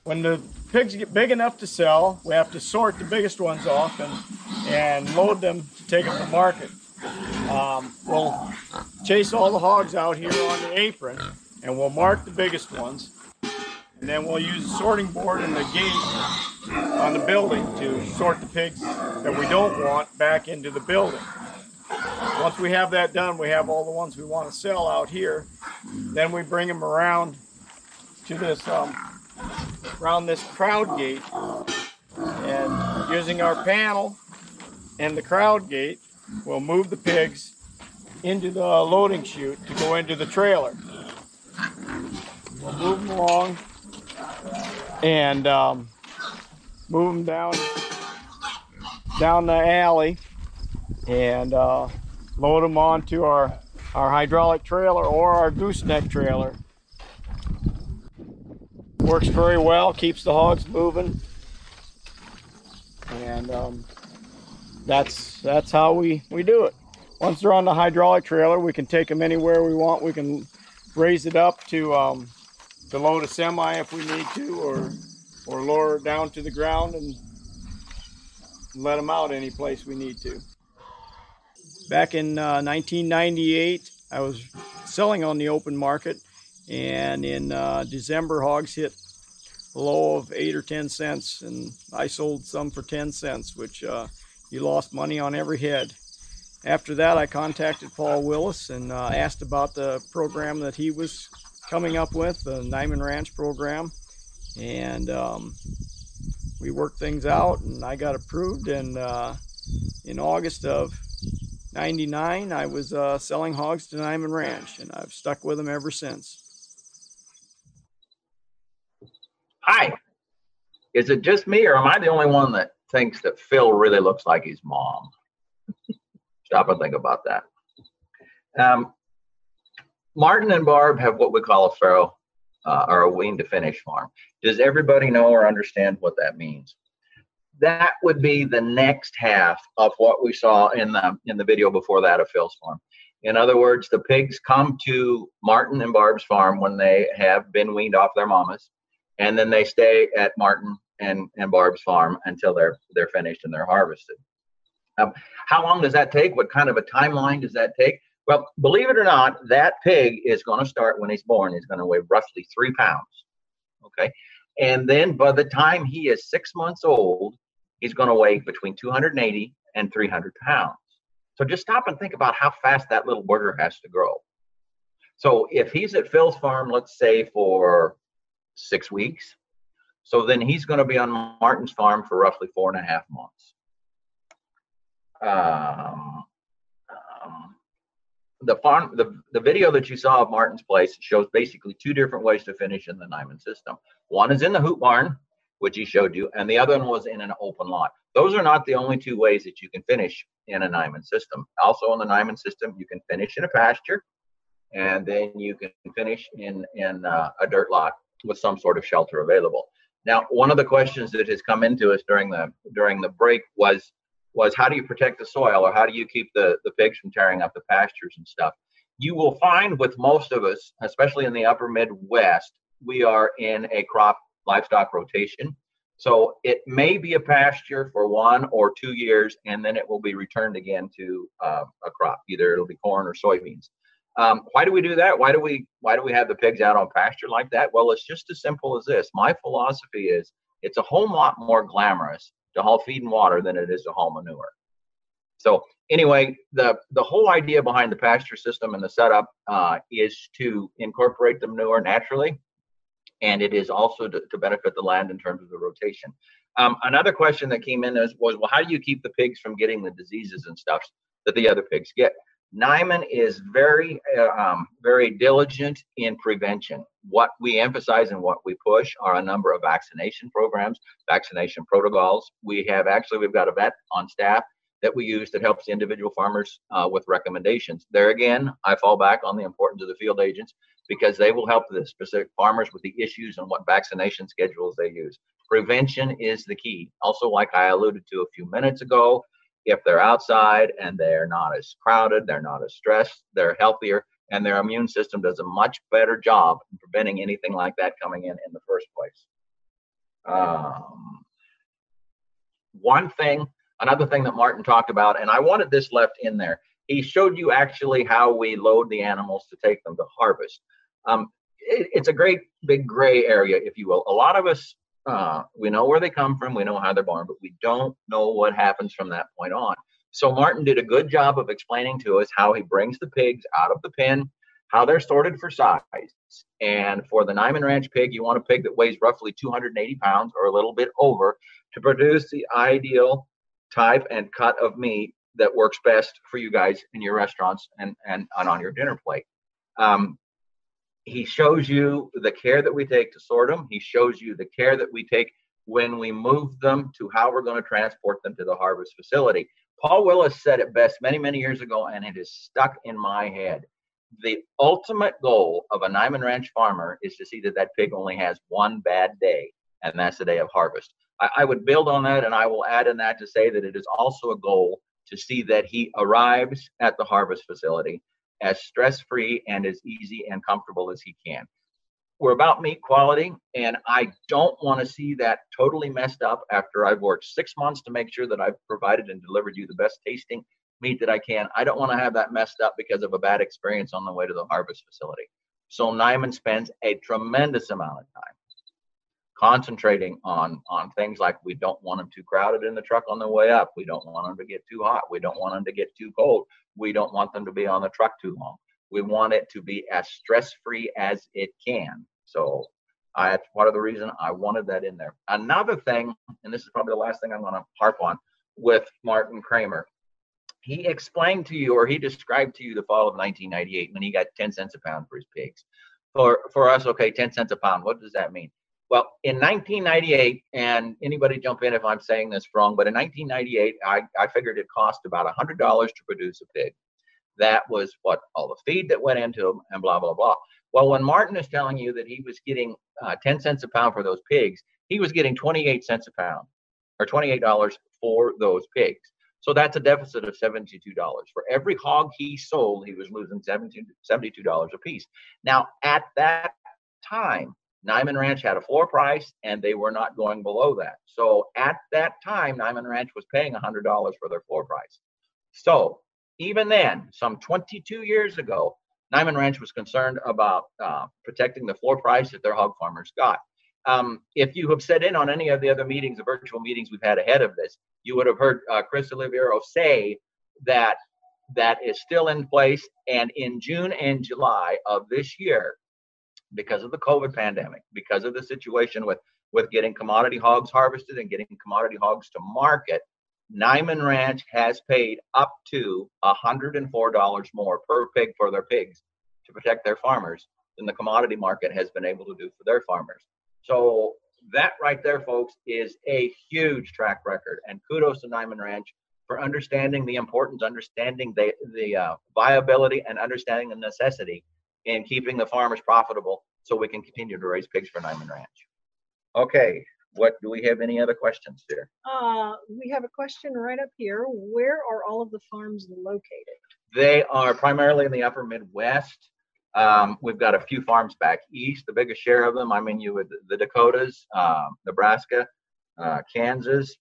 Speaker 9: When the pigs get big enough to sell, we have to sort the biggest ones off and, and load them to take them to market. Um, we'll chase all the hogs out here on the apron and we'll mark the biggest ones. And then we'll use the sorting board and the gate on the building to sort the pigs that we don't want back into the building. Once we have that done, we have all the ones we want to sell out here. Then we bring them around to this um, around this crowd gate and using our panel and the crowd gate, we'll move the pigs into the loading chute to go into the trailer. We'll move them along and um, move them down down the alley and uh, load them onto our our hydraulic trailer or our gooseneck trailer. Works very well, keeps the hogs moving, and um, that's that's how we we do it. Once they're on the hydraulic trailer, we can take them anywhere we want. We can raise it up to um, to load a semi if we need to, or or lower it down to the ground and let them out any place we need to. Back in uh, 1998, I was selling on the open market, and in uh, December, hogs hit a low of eight or ten cents, and I sold some for 10 cents, which uh, you lost money on every head. After that, I contacted Paul Willis and uh, asked about the program that he was coming up with, the Niman Ranch program, and um, we worked things out, and I got approved. And uh, in August of 99, I was uh, selling hogs to Niman Ranch, and I've stuck with them ever since.
Speaker 3: Hi. Is it just me, or am I the only one that thinks that Phil really looks like his mom? Stop and think about that. Um, Martin and Barb have what we call a farrow uh, or a wean to finish farm. Does everybody know or understand what that means? that would be the next half of what we saw in the in the video before that of Phil's farm. In other words, the pigs come to Martin and Barb's farm when they have been weaned off their mamas, and then they stay at Martin and, and Barb's farm until they're they're finished and they're harvested. Um, how long does that take? What kind of a timeline does that take? Well, believe it or not, that pig is going to start when he's born. He's going to weigh roughly three pounds. Okay. And then by the time he is six months old, he's going to weigh between 280 and 300 pounds. So just stop and think about how fast that little burger has to grow. So if he's at Phil's farm, let's say for six weeks, so then he's going to be on Martin's farm for roughly four and a half months. Um, um, the farm, the, the video that you saw of Martin's place shows basically two different ways to finish in the Niman system. One is in the hoop barn, which he showed you, and the other one was in an open lot. Those are not the only two ways that you can finish in a Niman system. Also, in the Niman system, you can finish in a pasture, and then you can finish in in uh, a dirt lot with some sort of shelter available. Now, one of the questions that has come into us during the during the break was was how do you protect the soil, or how do you keep the the pigs from tearing up the pastures and stuff? You will find with most of us, especially in the upper Midwest, we are in a crop livestock rotation. So it may be a pasture for one or two years, and then it will be returned again to uh, a crop. Either it'll be corn or soybeans. Um, why do we do that? Why do we why do we have the pigs out on pasture like that? Well, it's just as simple as this. My philosophy is it's a whole lot more glamorous to haul feed and water than it is to haul manure. So anyway, the the whole idea behind the pasture system and the setup uh, is to incorporate the manure naturally and it is also to, to benefit the land in terms of the rotation. Um, another question that came in is, was, well, how do you keep the pigs from getting the diseases and stuff that the other pigs get? Niman is very, uh, um, very diligent in prevention. What we emphasize and what we push are a number of vaccination programs, vaccination protocols. We have actually, we've got a vet on staff that we use that helps individual farmers uh, with recommendations. There again, I fall back on the importance of the field agents because they will help the specific farmers with the issues and what vaccination schedules they use. Prevention is the key. Also, like I alluded to a few minutes ago, if they're outside and they're not as crowded, they're not as stressed, they're healthier, and their immune system does a much better job in preventing anything like that coming in in the first place. Um, one thing, another thing that Martin talked about, and I wanted this left in there. he showed you actually how we load the animals to take them to harvest. Um, it, it's a great big gray area, if you will. A lot of us, uh, we know where they come from, we know how they're born, but we don't know what happens from that point on. So Martin did a good job of explaining to us how he brings the pigs out of the pen, how they're sorted for size. And for the Niman Ranch pig, you want a pig that weighs roughly 280 pounds or a little bit over to produce the ideal type and cut of meat that works best for you guys in your restaurants and, and, and on your dinner plate. Um, he shows you the care that we take to sort them. He shows you the care that we take when we move them to how we're going to transport them to the harvest facility. Paul Willis said it best many, many years ago, and it is stuck in my head. The ultimate goal of a Niman Ranch farmer is to see that that pig only has one bad day, and that's the day of harvest. I, I would build on that, and I will add in that to say that it is also a goal to see that he arrives at the harvest facility as stress free and as easy and comfortable as he can. We're about meat quality, and I don't want to see that totally messed up after I've worked six months to make sure that I've provided and delivered you the best tasting meat that I can. I don't want to have that messed up because of a bad experience on the way to the harvest facility. So Niman spends a tremendous amount of time concentrating on on things like we don't want them too crowded in the truck on the way up. We don't want them to get too hot. We don't want them to get too cold. We don't want them to be on the truck too long. We want it to be as stress free as it can. So I, that's part of the reason i wanted that in there. Another thing and this is probably the last thing i'm going to harp on with martin kramer. He explained to you or he described to you the fall of 1998 when he got 10 cents a pound for his pigs. For for us okay 10 cents a pound what does that mean well, in 1998, and anybody jump in if I'm saying this wrong, but in 1998, I, I figured it cost about $100 to produce a pig. That was what all the feed that went into them and blah, blah, blah. Well, when Martin is telling you that he was getting uh, 10 cents a pound for those pigs, he was getting 28 cents a pound or $28 for those pigs. So that's a deficit of $72. For every hog he sold, he was losing $72 a piece. Now, at that time, Niman Ranch had a floor price and they were not going below that. So at that time, Niman Ranch was paying $100 for their floor price. So even then, some 22 years ago, Niman Ranch was concerned about uh, protecting the floor price that their hog farmers got. Um, if you have sat in on any of the other meetings, the virtual meetings we've had ahead of this, you would have heard uh, Chris Oliviero say that that is still in place. And in June and July of this year, because of the COVID pandemic, because of the situation with with getting commodity hogs harvested and getting commodity hogs to market, Niman Ranch has paid up to $104 more per pig for their pigs to protect their farmers than the commodity market has been able to do for their farmers. So that right there, folks, is a huge track record. And kudos to Niman Ranch for understanding the importance, understanding the the uh, viability, and understanding the necessity in keeping the farmers profitable so we can continue to raise pigs for Niman Ranch. Okay, what do we have any other questions here?
Speaker 4: Uh, we have a question right up here. Where are all of the farms located?
Speaker 3: They are primarily in the upper Midwest. Um, we've got a few farms back east. The biggest share of them, I mean, you with the Dakotas, um, Nebraska, uh, Kansas,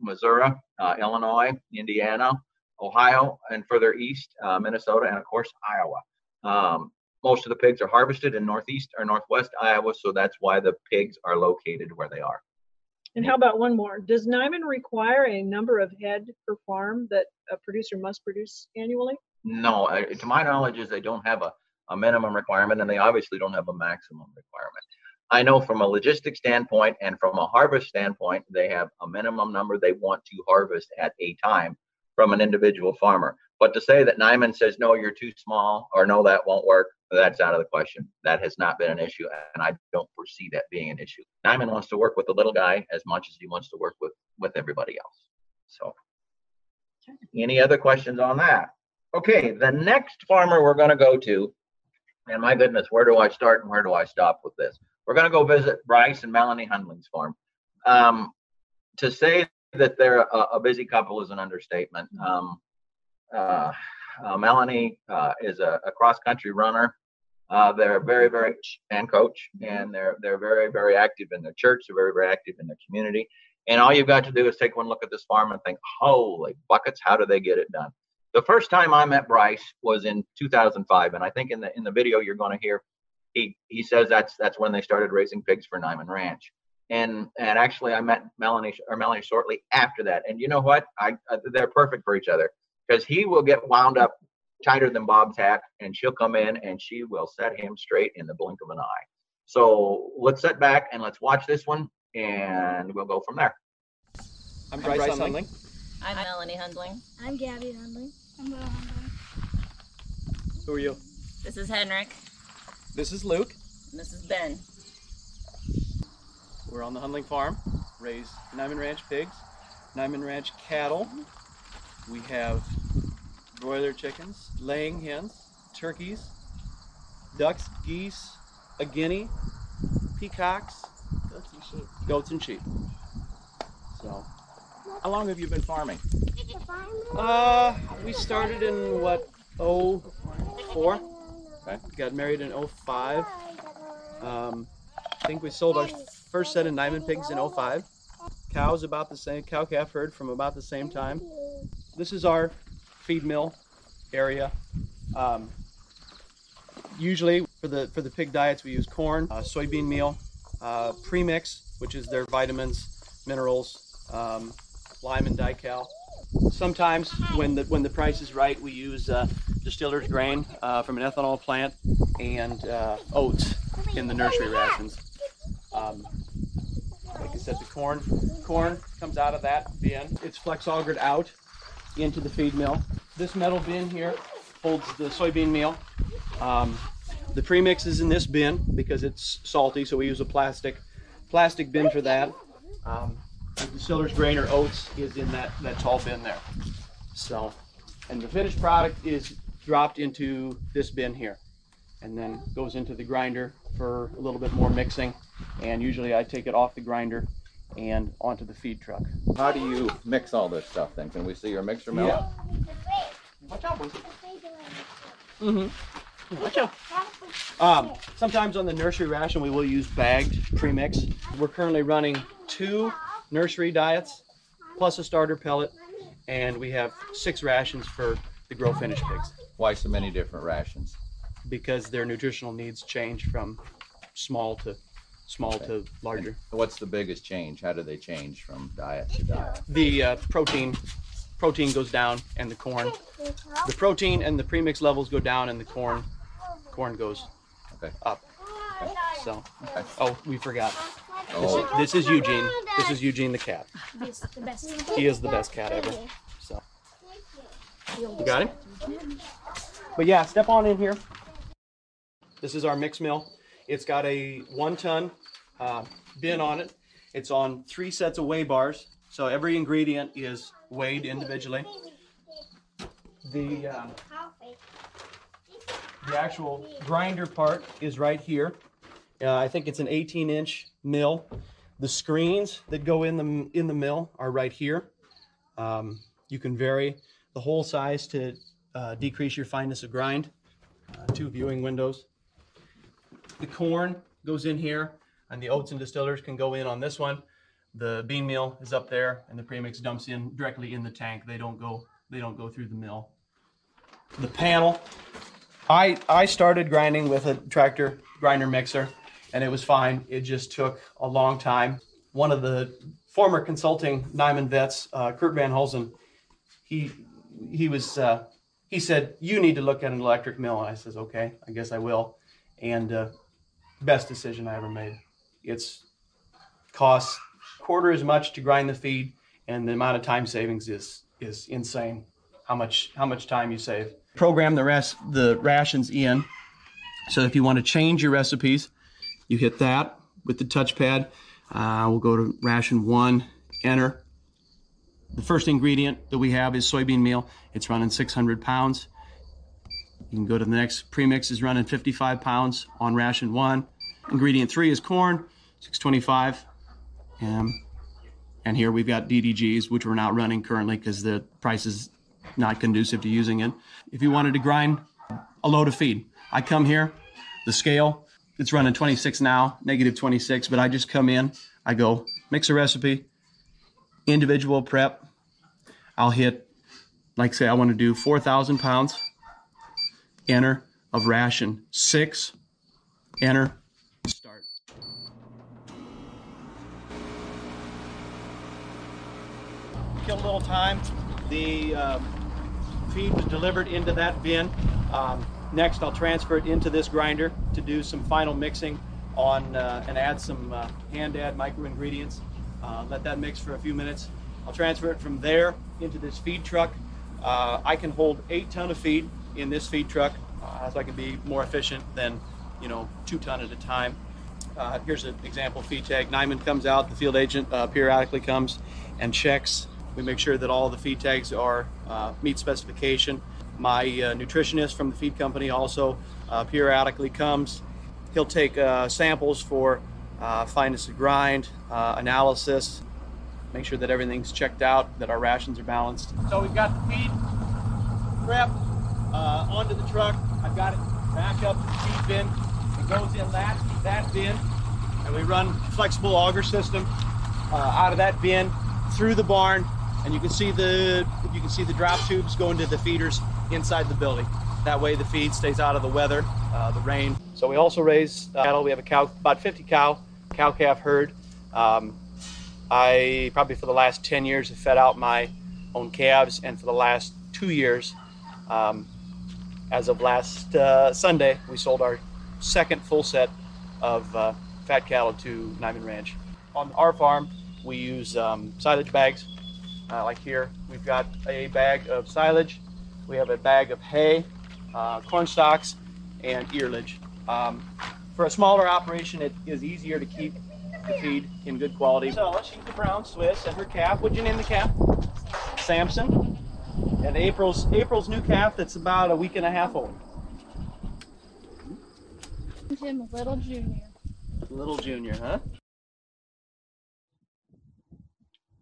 Speaker 3: Missouri, uh, Illinois, Indiana, Ohio, and further east, uh, Minnesota, and of course Iowa. Um, most of the pigs are harvested in northeast or northwest Iowa, so that's why the pigs are located where they are.
Speaker 4: And how about one more? Does Niman require a number of head per farm that a producer must produce annually?
Speaker 3: No, I, to my knowledge, is they don't have a, a minimum requirement, and they obviously don't have a maximum requirement. I know from a logistic standpoint and from a harvest standpoint, they have a minimum number they want to harvest at a time from an individual farmer. But to say that Niman says, no, you're too small, or no, that won't work, that's out of the question. That has not been an issue, and I don't foresee that being an issue. Niman wants to work with the little guy as much as he wants to work with with everybody else. So, any other questions on that? Okay, the next farmer we're going to go to, and my goodness, where do I start and where do I stop with this? We're going to go visit Bryce and Melanie Hundling's farm. Um, to say that they're a, a, busy couple is an understatement. Um, uh, uh, Melanie uh, is a, a cross country runner. Uh, they're very, very and coach, and they're they're very, very active in their church. They're very, very active in their community. And all you've got to do is take one look at this farm and think, "Holy buckets! How do they get it done?" The first time I met Bryce was in 2005, and I think in the in the video you're going to hear, he he says that's that's when they started raising pigs for Niman Ranch. And and actually, I met Melanie or Melanie shortly after that. And you know what? I, I they're perfect for each other because he will get wound up tighter than Bob's hat, and she'll come in and she will set him straight in the blink of an eye. So let's sit back and let's watch this one, and we'll go from there.
Speaker 10: I'm Bryce, Bryce Hundling.
Speaker 11: I'm Melanie Hundling.
Speaker 8: I'm Gabby Hundling. I'm Will Hundling.
Speaker 10: Who are you?
Speaker 11: This is Henrik.
Speaker 10: This is Luke.
Speaker 11: And this is Ben.
Speaker 10: We're on the Hundling farm, raise Niman Ranch pigs, Niman Ranch cattle. We have broiler chickens, laying hens, turkeys, ducks, geese, a guinea, peacocks,
Speaker 11: goats and sheep.
Speaker 10: Goats and sheep. So,
Speaker 6: how long have you been farming?
Speaker 10: Uh, we started in what, 04?
Speaker 6: Okay.
Speaker 10: Got married in 05. Um, I think we sold our first set of Niman pigs in 05. Cows about the same, cow calf herd from about the same time. This is our feed mill area. Um, usually for the for the pig diets we use corn, uh, soybean meal, uh, premix, which is their vitamins, minerals, um, lime and dical. Sometimes when the when the price is right, we use uh, distiller's grain uh, from an ethanol plant and uh, oats in the nursery rations. Um, like I said, the corn corn comes out of that bin. It's flex augered out into the feed mill. This metal bin here holds the soybean meal. Um, the premix is in this bin because it's salty, so we use a plastic plastic bin for that. Um, the distiller's grain or oats is in that, that tall bin there. So, and the finished product is dropped into this bin here and then goes into the grinder for a little bit more mixing. And usually I take it off the grinder and onto the feed truck.
Speaker 6: How do you mix all this stuff then? Can we see your mixer mill?
Speaker 10: Yeah. Watch out, Mm-hmm. Watch out. Um, sometimes on the nursery ration we will use bagged premix. We're currently running two nursery diets plus a starter pellet and we have six rations for the grow finish pigs.
Speaker 6: Why so many different rations?
Speaker 10: Because their nutritional needs change from small to small okay. to larger.
Speaker 6: And what's the biggest change? How do they change from diet to diet?
Speaker 10: The uh, protein protein goes down and the corn the protein and the premix levels go down and the corn corn goes
Speaker 6: okay.
Speaker 10: up.
Speaker 6: Okay.
Speaker 10: So
Speaker 6: okay.
Speaker 10: oh we forgot.
Speaker 6: Oh.
Speaker 10: This, is, this is Eugene. This is Eugene the cat. He is the best cat ever. So you got him? But yeah, step on in here. This is our mix mill. It's got a one ton uh, bin on it. It's on three sets of weigh bars. So every ingredient is weighed individually. The, uh, the actual grinder part is right here. Uh, I think it's an 18 inch mill. The screens that go in the, in the mill are right here. Um, you can vary the hole size to uh, decrease your fineness of grind. Uh, two viewing windows. The corn goes in here, and the oats and distillers can go in on this one. The bean meal is up there, and the premix dumps in directly in the tank. They don't go they don't go through the mill. The panel. I I started grinding with a tractor grinder mixer, and it was fine. It just took a long time. One of the former consulting Niman vets, uh, Kurt Van Hulsen, he he was uh, he said you need to look at an electric mill, and I says okay, I guess I will. And uh, best decision I ever made. It's costs quarter as much to grind the feed, and the amount of time savings is is insane. How much how much time you save. Program the rest the rations in. So if you want to change your recipes, you hit that with the touchpad. Uh, we'll go to ration one, enter. The first ingredient that we have is soybean meal. It's running 600 pounds. You can go to the next premix is running 55 pounds on ration one. Ingredient three is corn, 625. Um, and here we've got DDGs, which we're not running currently because the price is not conducive to using it. If you wanted to grind a load of feed, I come here, the scale, it's running 26 now, negative 26, but I just come in, I go mix a recipe, individual prep. I'll hit
Speaker 12: like say I want to do 4,000 pounds, enter of ration six, enter, start.
Speaker 10: Kill a little time. The uh, feed was delivered into that bin. Um, next, I'll transfer it into this grinder to do some final mixing on uh, and add some uh, hand add micro ingredients. Uh, let that mix for a few minutes. I'll transfer it from there into this feed truck. Uh, I can hold eight ton of feed in this feed truck, uh, so I can be more efficient than you know two ton at a time. Uh, here's an example feed tag. Niman comes out, the field agent periodically comes and checks. We make sure that all the feed tags are meet specification. My nutritionist from the feed company also periodically comes He'll take uh, samples for uh, fineness of grind, uh, analysis, make sure that everything's checked out, that our rations are balanced. So we've got the feed prep uh, onto the truck. I've got it back up to the feed bin. It goes in that, that bin, and we run flexible auger system uh, out of that bin through the barn, and you can see the you can see the drop tubes going to the feeders inside the building. That way the feed stays out of the weather, uh, the rain. So we also raise uh, cattle. We have a cow, about 50 cow, cow calf herd. Um, I probably for the last 10 years have fed out my own calves, and for the last two years, um, as of last uh, Sunday, we sold our second full set of uh, fat cattle to Niman Ranch. On our farm, we use um, silage bags. Uh, like here, we've got a bag of silage. We have a bag of hay uh, corn stalks, and earlage. Um, for a smaller operation, it is easier to keep the feed in good quality. So she's the brown Swiss, and her calf. What'd you name the calf? Samson. And April's April's new calf that's about a week and a half old.
Speaker 8: Jim Little Junior.
Speaker 10: Little Junior, huh?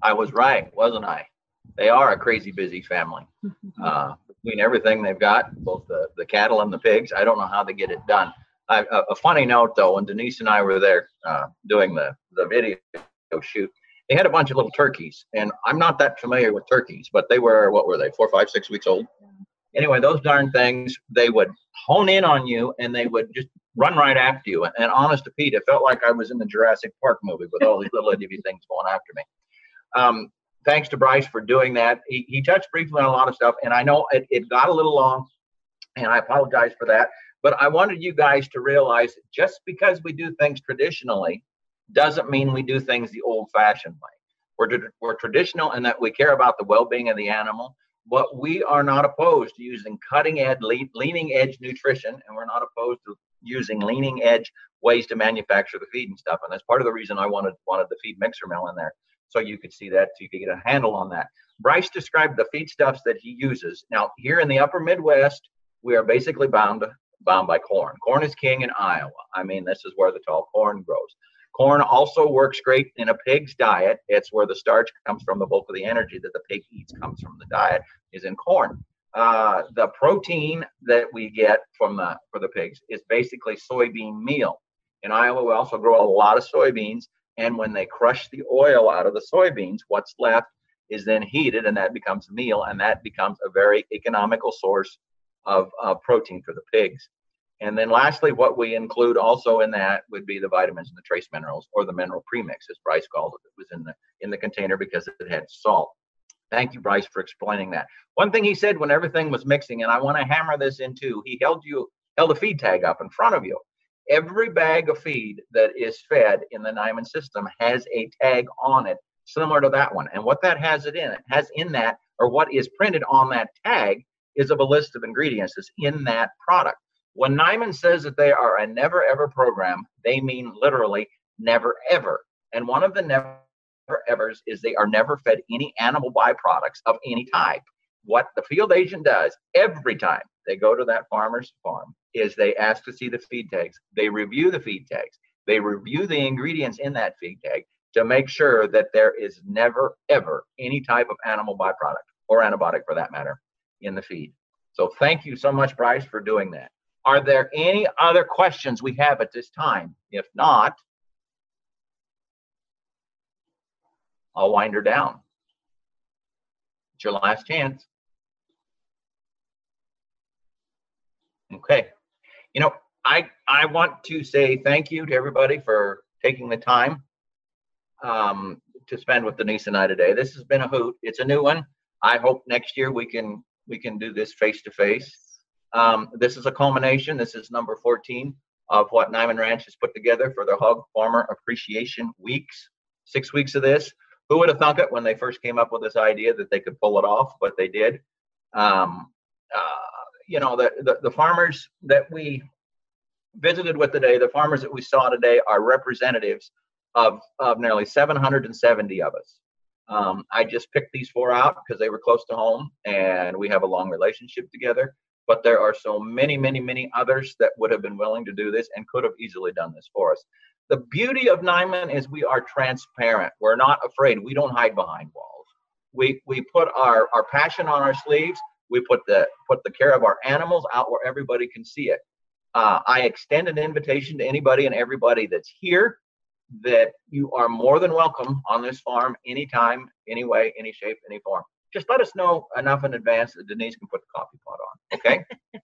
Speaker 3: I was right, wasn't I? They are a crazy busy family. Uh, between everything they've got, both the, the cattle and the pigs. I don't know how they get it done. I, a, a, funny note though, when Denise and I were there uh, doing the, the video shoot, they had a bunch of little turkeys. And I'm not that familiar with turkeys, but they were, what were they, four, five, six weeks old? Anyway, those darn things, they would hone in on you and they would just run right after you. And, honest to Pete, it felt like I was in the Jurassic Park movie with all these little itty things going after me. Um, thanks to Bryce for doing that. He, he touched briefly on a lot of stuff, and I know it, it got a little long, and I apologize for that. But I wanted you guys to realize just because we do things traditionally doesn't mean we do things the old fashioned way. We're, we're traditional in that we care about the well being of the animal, but we are not opposed to using cutting edge, leaning edge nutrition, and we're not opposed to using leaning edge ways to manufacture the feed and stuff. And that's part of the reason I wanted wanted the feed mixer mill in there so you could see that, so you could get a handle on that. Bryce described the feedstuffs that he uses. Now, here in the upper Midwest, we are basically bound bound by corn. Corn is king in Iowa. I mean, this is where the tall corn grows. Corn also works great in a pig's diet. It's where the starch comes from. The bulk of the energy that the pig eats comes from the diet is in corn. Uh, the protein that we get from the for the pigs is basically soybean meal. In Iowa, we also grow a lot of soybeans, and when they crush the oil out of the soybeans, what's left is then heated and that becomes meal. And that becomes a very economical source of uh, protein for the pigs. And then lastly, what we include also in that would be the vitamins and the trace minerals or the mineral premix, as Bryce called it. It was in the in the container because it had salt. Thank you, Bryce, for explaining that. One thing he said when everything was mixing, and I want to hammer this into, he held you held a feed tag up in front of you every bag of feed that is fed in the Niman system has a tag on it similar to that one. And what that has it in, it has in that, or what is printed on that tag, is of a list of ingredients that's in that product. When Niman says that they are a never ever program, they mean literally never ever. And one of the never evers is they are never fed any animal byproducts of any type. What the field agent does every time they go to that farmer's farm is they ask to see the feed tags. They review the feed tags. They review the ingredients in that feed tag to make sure that there is never, ever any type of animal byproduct or antibiotic for that matter in the feed. So thank you so much, Bryce, for doing that. Are there any other questions we have at this time? If not, I'll wind her down. It's your last chance. Okay. You know, I I want to say thank you to everybody for taking the time um, to spend with Denise and I today. This has been a hoot. It's a new one. I hope next year we can we can do this face to face. This is a culmination. This is number 14 of what Niman Ranch has put together for the Hog Farmer Appreciation Weeks. Six weeks of this. Who would have thunk it when they first came up with this idea that they could pull it off? But they did. Um, uh, you know, the, the the farmers that we visited with today, the farmers that we saw today are representatives of, of nearly 770 of us. Um, I just picked these four out because they were close to home and we have a long relationship together. But there are so many, many, many others that would have been willing to do this and could have easily done this for us. The beauty of Niman is we are transparent. We're not afraid. We don't hide behind walls. We we put our, our passion on our sleeves. We put the put the care of our animals out where everybody can see it. Uh, I extend an invitation to anybody and everybody that's here that you are more than welcome on this farm anytime, any way, any shape, any form. Just let us know enough in advance that Denise can put the coffee pot on. Okay.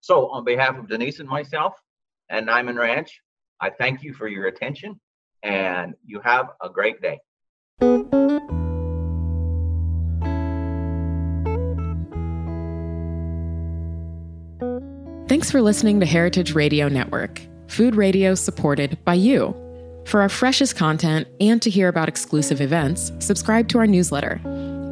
Speaker 3: so, on behalf of Denise and myself and Niman Ranch, I thank you for your attention and you have a great day.
Speaker 13: Thanks for listening to Heritage Radio Network, food radio supported by you. For our freshest content and to hear about exclusive events, subscribe to our newsletter.